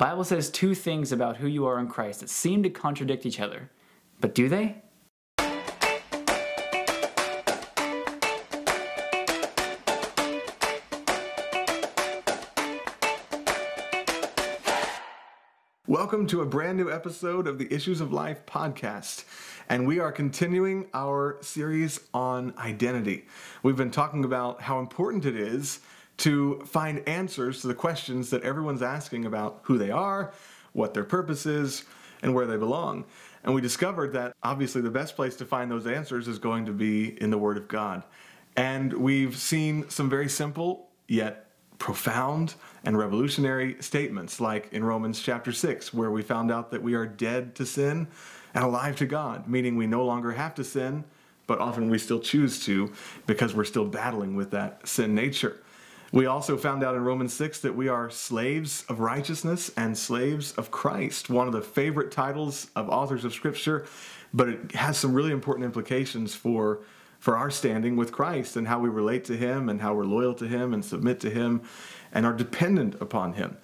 Bible says two things about who you are in Christ that seem to contradict each other. But do they? Welcome to a brand new episode of the Issues of Life podcast. And we are continuing our series on identity. We've been talking about how important it is to find answers to the questions that everyone's asking about who they are, what their purpose is, and where they belong. And we discovered that obviously the best place to find those answers is going to be in the Word of God. And we've seen some very simple yet profound and revolutionary statements, like in Romans chapter 6, where we found out that we are dead to sin and alive to God, meaning we no longer have to sin, but often we still choose to because we're still battling with that sin nature. We also found out in Romans 6 that we are slaves of righteousness and slaves of Christ, one of the favorite titles of authors of Scripture, but it has some really important implications for, for our standing with Christ and how we relate to Him and how we're loyal to Him and submit to Him and are dependent upon Him.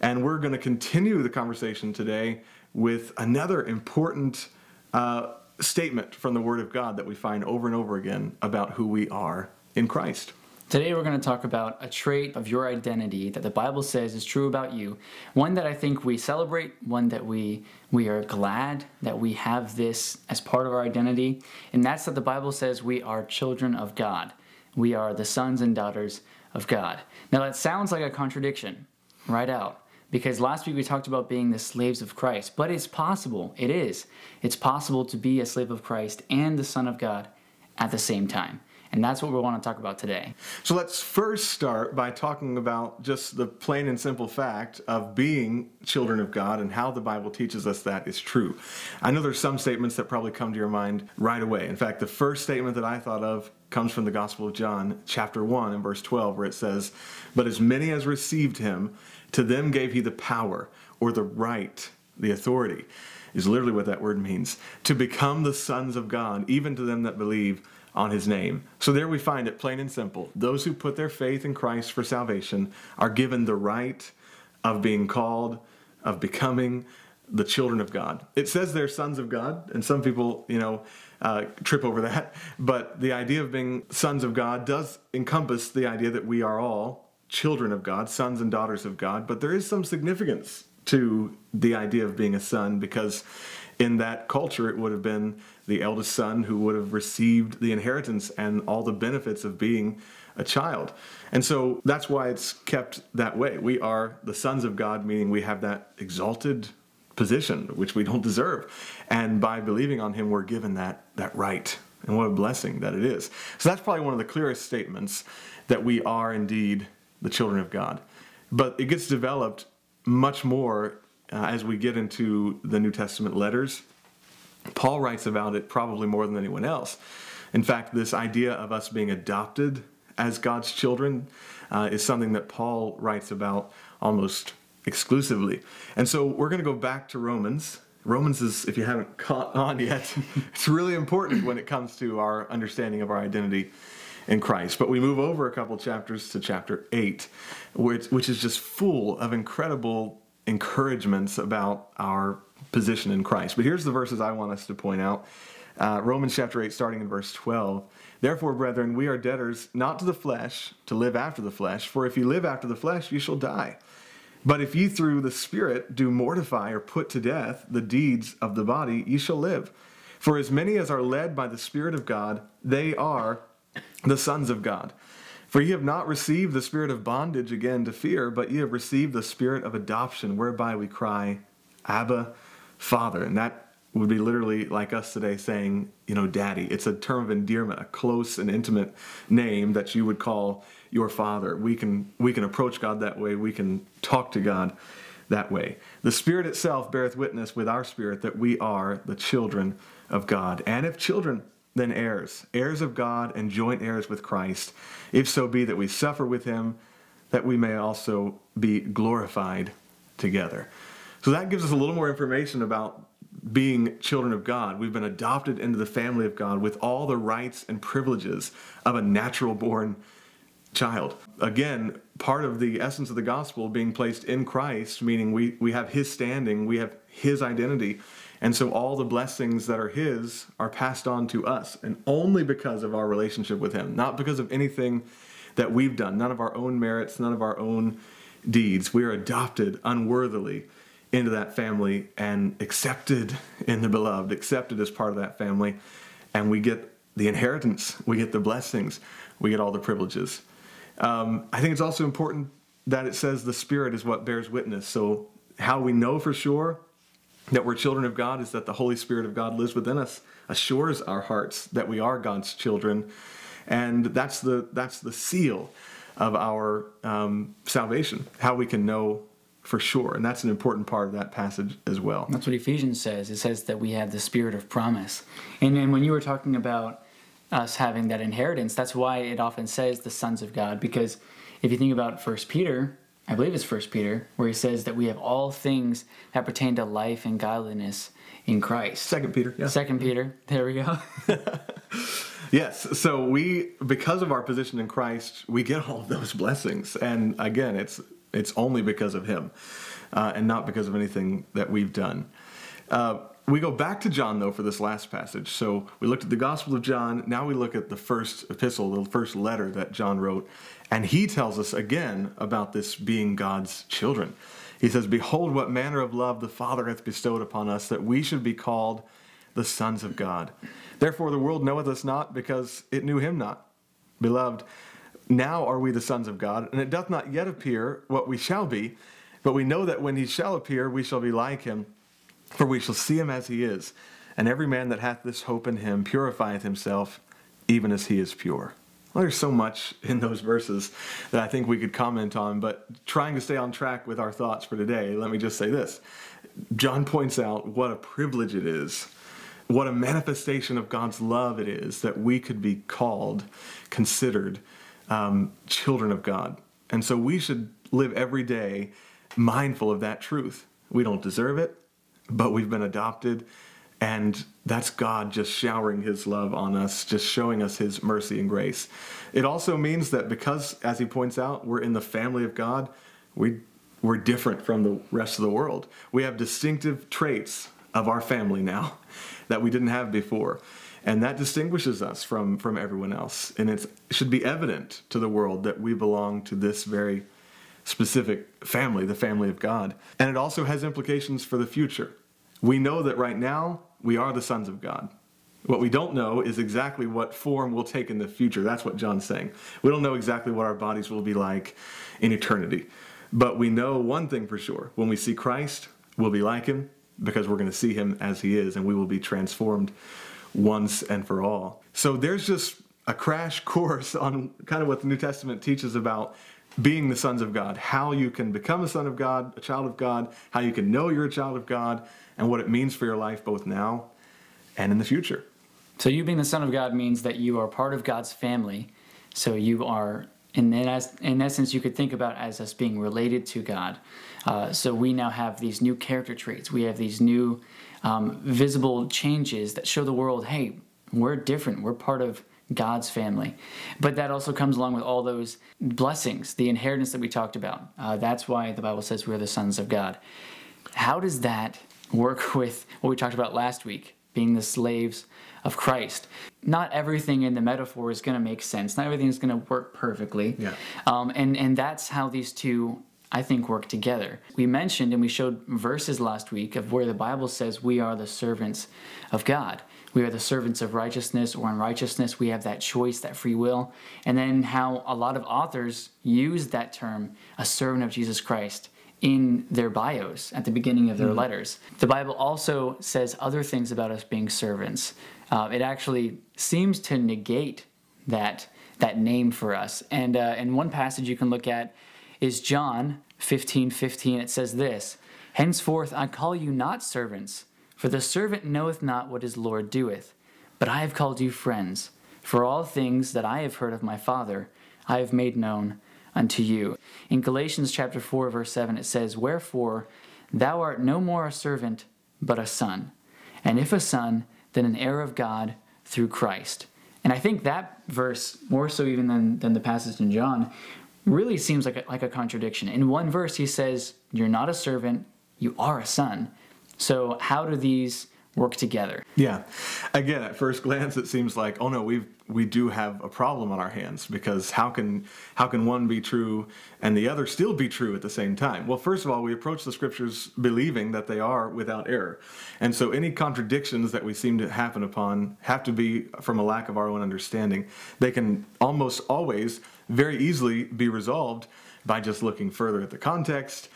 And we're going to continue the conversation today with another important uh, statement from the Word of God that we find over and over again about who we are in Christ. Today, we're going to talk about a trait of your identity that the Bible says is true about you. One that I think we celebrate, one that we, we are glad that we have this as part of our identity, and that's that the Bible says we are children of God. We are the sons and daughters of God. Now, that sounds like a contradiction right out because last week we talked about being the slaves of Christ, but it's possible. It is. It's possible to be a slave of Christ and the Son of God at the same time. And that's what we want to talk about today. So let's first start by talking about just the plain and simple fact of being children of God and how the Bible teaches us that is true. I know there's some statements that probably come to your mind right away. In fact, the first statement that I thought of comes from the Gospel of John, chapter 1 and verse 12, where it says, But as many as received him, to them gave he the power or the right, the authority, is literally what that word means, to become the sons of God, even to them that believe on his name. So there we find it plain and simple. Those who put their faith in Christ for salvation are given the right of being called, of becoming the children of God. It says they're sons of God, and some people, you know, uh, trip over that. But the idea of being sons of God does encompass the idea that we are all children of God, sons and daughters of God. But there is some significance to the idea of being a son because in that culture it would have been the eldest son who would have received the inheritance and all the benefits of being a child. And so that's why it's kept that way. We are the sons of God, meaning we have that exalted position which we don't deserve. And by believing on him, we're given that, that right. And what a blessing that it is. So that's probably one of the clearest statements that we are indeed the children of God. But it gets developed much more uh, as we get into the New Testament letters. Paul writes about it probably more than anyone else. In fact, this idea of us being adopted as God's children uh, is something that Paul writes about almost exclusively. And so we're going to go back to Romans. Romans is, if you haven't caught on yet, it's really important when it comes to our understanding of our identity in Christ. But we move over a couple chapters to chapter 8, which, which is just full of incredible encouragements about our position in Christ. But here's the verses I want us to point out. Uh, Romans chapter 8, starting in verse 12. Therefore, brethren, we are debtors not to the flesh, to live after the flesh. For if you live after the flesh, you shall die. But if ye through the Spirit do mortify or put to death the deeds of the body, ye shall live. For as many as are led by the Spirit of God, they are the sons of God. For ye have not received the spirit of bondage again to fear, but ye have received the spirit of adoption, whereby we cry, Abba, Father. And that would be literally like us today saying, you know, daddy. It's a term of endearment, a close and intimate name that you would call your father. We can we can approach God that way. We can talk to God that way. The Spirit itself beareth witness with our spirit that we are the children of God. And if children, then heirs, heirs of God and joint heirs with Christ, if so be that we suffer with him, that we may also be glorified together. So that gives us a little more information about being children of God. We've been adopted into the family of God with all the rights and privileges of a natural born child. Again, part of the essence of the gospel being placed in Christ, meaning we, we have his standing, we have his identity. And so all the blessings that are his are passed on to us, and only because of our relationship with him, not because of anything that we've done, none of our own merits, none of our own deeds. We are adopted unworthily into that family and accepted in the beloved, accepted as part of that family, and we get the inheritance, we get the blessings, we get all the privileges. Um, I think it's also important that it says the Spirit is what bears witness. So, how we know for sure that we're children of God is that the Holy Spirit of God lives within us, assures our hearts that we are God's children, and that's the that's the seal of our um, salvation. How we can know for sure, and that's an important part of that passage as well. That's what Ephesians says. It says that we have the Spirit of promise, and and when you were talking about us having that inheritance, that's why it often says the sons of God, because if you think about First Peter I believe it's First Peter, where he says that we have all things that pertain to life and godliness in Christ. Second Peter, yeah. Second Peter, there we go. yes, so we, because of our position in Christ, we get all of those blessings, and again, it's it's only because of Him, uh, and not because of anything that we've done. Uh, we go back to John though for this last passage. So we looked at the Gospel of John. Now we look at the first epistle, the first letter that John wrote, and he tells us again about this being God's children. He says, "Behold, what manner of love the Father hath bestowed upon us, that we should be called the sons of God. Therefore the world knoweth us not, because it knew him not. Beloved, now are we the sons of God, and it doth not yet appear what we shall be, but we know that when he shall appear, we shall be like him." For we shall see him as he is, and every man that hath this hope in him purifieth himself, even as he is pure. Well, there's so much in those verses that I think we could comment on, but trying to stay on track with our thoughts for today, let me just say this. John points out what a privilege it is, what a manifestation of God's love it is that we could be called, considered um, children of God. And so we should live every day mindful of that truth. We don't deserve it but we've been adopted. And that's God just showering his love on us, just showing us his mercy and grace. It also means that because, as he points out, we're in the family of God, we, we're different from the rest of the world. We have distinctive traits of our family now that we didn't have before. And that distinguishes us from, from everyone else. And it should be evident to the world that we belong to this very specific family, the family of God. And it also has implications for the future. We know that right now we are the sons of God. What we don't know is exactly what form we'll take in the future. That's what John's saying. We don't know exactly what our bodies will be like in eternity. But we know one thing for sure. When we see Christ, we'll be like him because we're going to see him as he is and we will be transformed once and for all. So there's just a crash course on kind of what the New Testament teaches about being the sons of God, how you can become a son of God, a child of God, how you can know you're a child of God, and what it means for your life both now and in the future. So, you being the son of God means that you are part of God's family. So, you are, in, in essence, you could think about as us being related to God. Uh, so, we now have these new character traits. We have these new um, visible changes that show the world hey, we're different. We're part of God's family. But that also comes along with all those blessings, the inheritance that we talked about. Uh, that's why the Bible says we're the sons of God. How does that work with what we talked about last week, being the slaves of Christ? Not everything in the metaphor is going to make sense. Not everything is going to work perfectly. Yeah. Um, and, and that's how these two I think work together. We mentioned and we showed verses last week of where the Bible says we are the servants of God we are the servants of righteousness or unrighteousness. We have that choice, that free will. And then how a lot of authors use that term, a servant of Jesus Christ, in their bios at the beginning of their mm-hmm. letters. The Bible also says other things about us being servants. Uh, it actually seems to negate that that name for us. And uh, and one passage you can look at is John 15, 15. It says this, Henceforth I call you not servants, for the servant knoweth not what his Lord doeth. But I have called you friends, for all things that I have heard of my Father, I have made known unto you. In Galatians chapter 4, verse 7, it says, Wherefore thou art no more a servant, but a son. And if a son, then an heir of God through Christ. And I think that verse, more so even than, than the passage in John, really seems like a, like a contradiction. In one verse, he says, You're not a servant, you are a son. So, how do these work together? Yeah. Again, at first glance, it seems like, oh no, we we do have a problem on our hands because how can how can one be true and the other still be true at the same time? Well, first of all, we approach the scriptures believing that they are without error, and so any contradictions that we seem to happen upon have to be from a lack of our own understanding. They can almost always very easily be resolved by just looking further at the context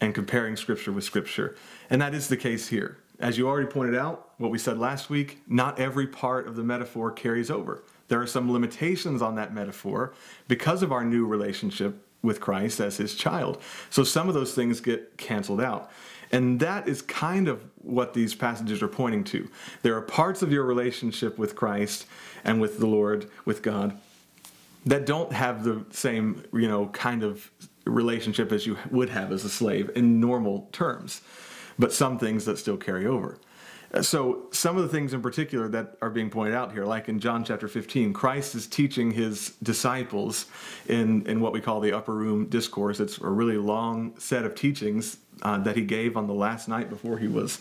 and comparing scripture with scripture. And that is the case here. As you already pointed out, what we said last week, not every part of the metaphor carries over. There are some limitations on that metaphor because of our new relationship with Christ as his child. So some of those things get canceled out. And that is kind of what these passages are pointing to. There are parts of your relationship with Christ and with the Lord, with God, that don't have the same, you know, kind of relationship as you would have as a slave in normal terms, but some things that still carry over. So, some of the things in particular that are being pointed out here, like in John chapter 15, Christ is teaching his disciples in, in what we call the upper room discourse. It's a really long set of teachings uh, that he gave on the last night before he was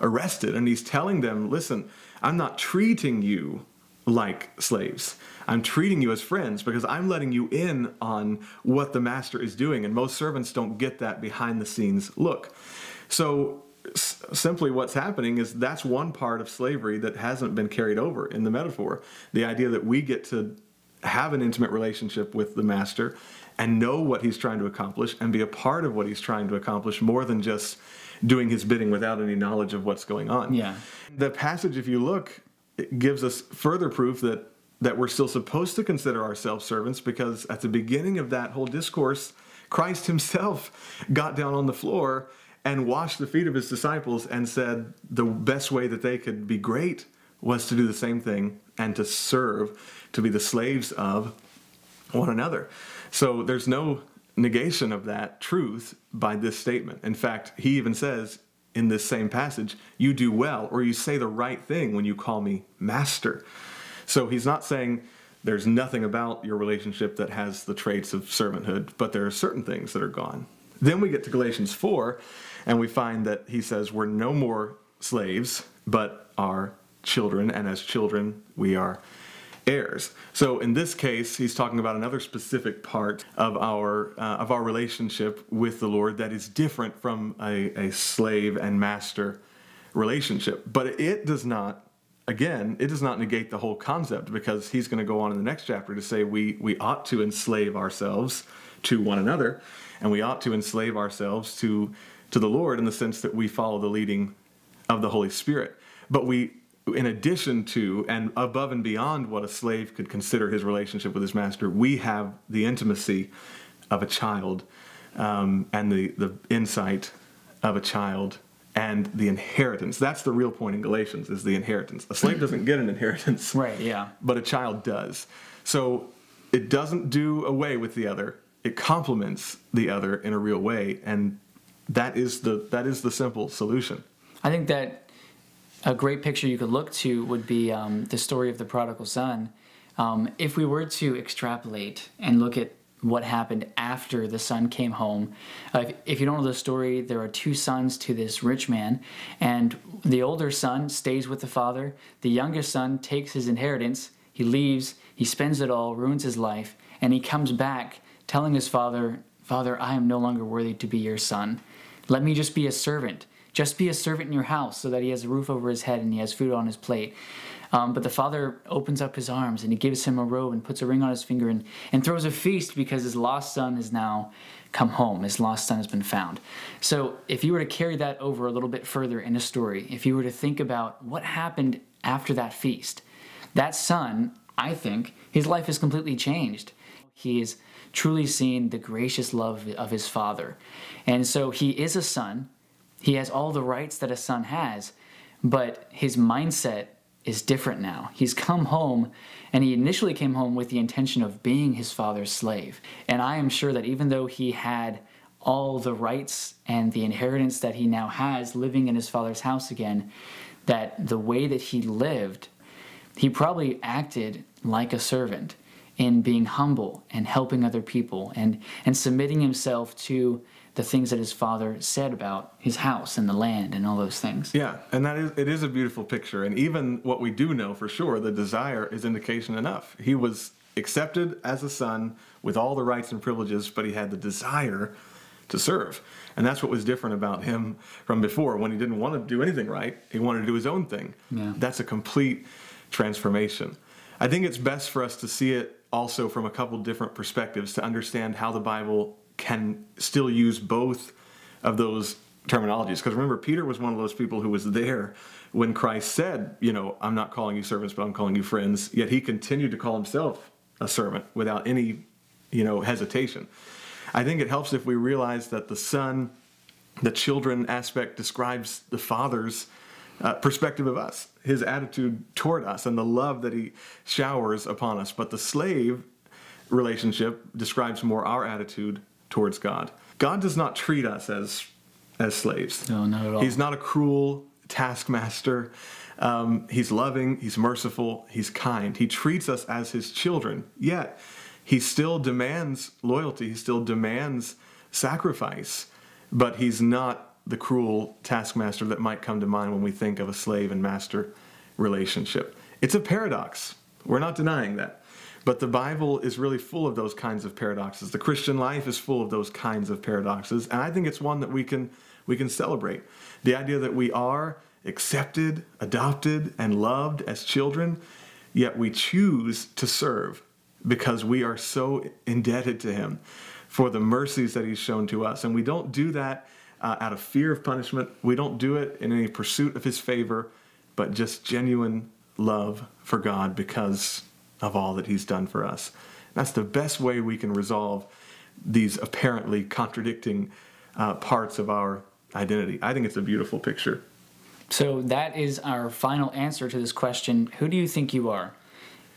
arrested. And he's telling them, listen, I'm not treating you like slaves. I'm treating you as friends because I'm letting you in on what the master is doing. And most servants don't get that behind the scenes look. So, s- simply what's happening is that's one part of slavery that hasn't been carried over in the metaphor. The idea that we get to have an intimate relationship with the master and know what he's trying to accomplish and be a part of what he's trying to accomplish more than just doing his bidding without any knowledge of what's going on. Yeah. The passage, if you look, it gives us further proof that that we're still supposed to consider ourselves servants because at the beginning of that whole discourse, Christ himself got down on the floor and washed the feet of his disciples and said the best way that they could be great was to do the same thing and to serve, to be the slaves of one another. So there's no negation of that truth by this statement. In fact, he even says in this same passage, you do well or you say the right thing when you call me master. So he's not saying there's nothing about your relationship that has the traits of servanthood, but there are certain things that are gone. Then we get to Galatians 4, and we find that he says we're no more slaves, but are children, and as children, we are heirs. So in this case, he's talking about another specific part of our uh, of our relationship with the Lord that is different from a, a slave and master relationship. But it does not again, it does not negate the whole concept because he's going to go on in the next chapter to say we we ought to enslave ourselves to one another and we ought to enslave ourselves to to the Lord in the sense that we follow the leading of the Holy Spirit. But we in addition to and above and beyond what a slave could consider his relationship with his master, we have the intimacy of a child um, and the, the insight of a child and the inheritance. That's the real point in Galatians is the inheritance. A slave doesn't get an inheritance, Right, yeah. but a child does. So it doesn't do away with the other. It complements the other in a real way, and that is the that is the simple solution. I think that a great picture you could look to would be um, the story of the prodigal son. Um, if we were to extrapolate and look at what happened after the son came home, uh, if, if you don't know the story, there are two sons to this rich man, and the older son stays with the father. The youngest son takes his inheritance, he leaves, he spends it all, ruins his life, and he comes back telling his father, Father, I am no longer worthy to be your son. Let me just be a servant. Just be a servant in your house so that he has a roof over his head and he has food on his plate. Um, but the father opens up his arms and he gives him a robe and puts a ring on his finger and, and throws a feast because his lost son has now come home. His lost son has been found. So if you were to carry that over a little bit further in a story, if you were to think about what happened after that feast, that son, I think, his life has completely changed. He is truly seen the gracious love of his father. And so he is a son. He has all the rights that a son has, but his mindset is different now. He's come home, and he initially came home with the intention of being his father's slave. And I am sure that even though he had all the rights and the inheritance that he now has living in his father's house again, that the way that he lived, he probably acted like a servant in being humble and helping other people and, and submitting himself to the things that his father said about his house and the land and all those things. Yeah, and that is it is a beautiful picture. And even what we do know for sure, the desire is indication enough. He was accepted as a son with all the rights and privileges, but he had the desire to serve. And that's what was different about him from before when he didn't want to do anything right. He wanted to do his own thing. Yeah. That's a complete transformation. I think it's best for us to see it also from a couple different perspectives to understand how the Bible can still use both of those terminologies. Because remember, Peter was one of those people who was there when Christ said, You know, I'm not calling you servants, but I'm calling you friends. Yet he continued to call himself a servant without any, you know, hesitation. I think it helps if we realize that the son, the children aspect describes the father's uh, perspective of us, his attitude toward us, and the love that he showers upon us. But the slave relationship describes more our attitude towards God. God does not treat us as as slaves. No, not at all. He's not a cruel taskmaster. Um, he's loving. He's merciful. He's kind. He treats us as his children. Yet he still demands loyalty. He still demands sacrifice. But he's not the cruel taskmaster that might come to mind when we think of a slave and master relationship. It's a paradox. We're not denying that. But the Bible is really full of those kinds of paradoxes. The Christian life is full of those kinds of paradoxes, and I think it's one that we can we can celebrate. The idea that we are accepted, adopted, and loved as children, yet we choose to serve because we are so indebted to him for the mercies that he's shown to us. And we don't do that uh, out of fear of punishment. We don't do it in any pursuit of his favor, but just genuine love for God because of all that he's done for us. That's the best way we can resolve these apparently contradicting uh, parts of our identity. I think it's a beautiful picture. So that is our final answer to this question. Who do you think you are?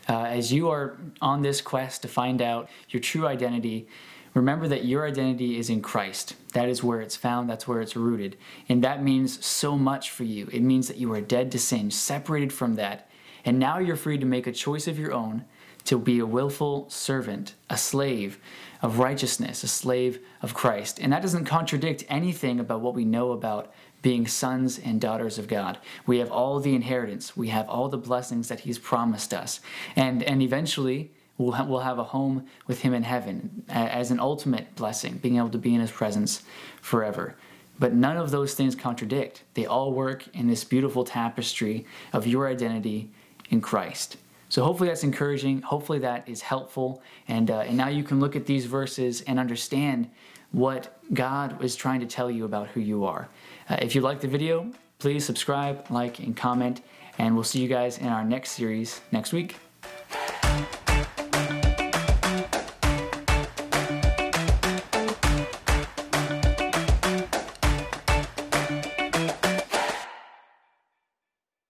Uh, as you are on this quest to find out your true identity, remember that your identity is in Christ. That is where it's found, that's where it's rooted. And that means so much for you. It means that you are dead to sin, separated from that. And now you're free to make a choice of your own to be a willful servant, a slave of righteousness, a slave of Christ. And that doesn't contradict anything about what we know about being sons and daughters of God. We have all the inheritance, we have all the blessings that He's promised us. And, and eventually, we'll, ha- we'll have a home with Him in heaven as an ultimate blessing, being able to be in His presence forever. But none of those things contradict. They all work in this beautiful tapestry of your identity in Christ. So hopefully that's encouraging. Hopefully that is helpful. And, uh, and now you can look at these verses and understand what God is trying to tell you about who you are. Uh, if you like the video, please subscribe, like, and comment. And we'll see you guys in our next series next week.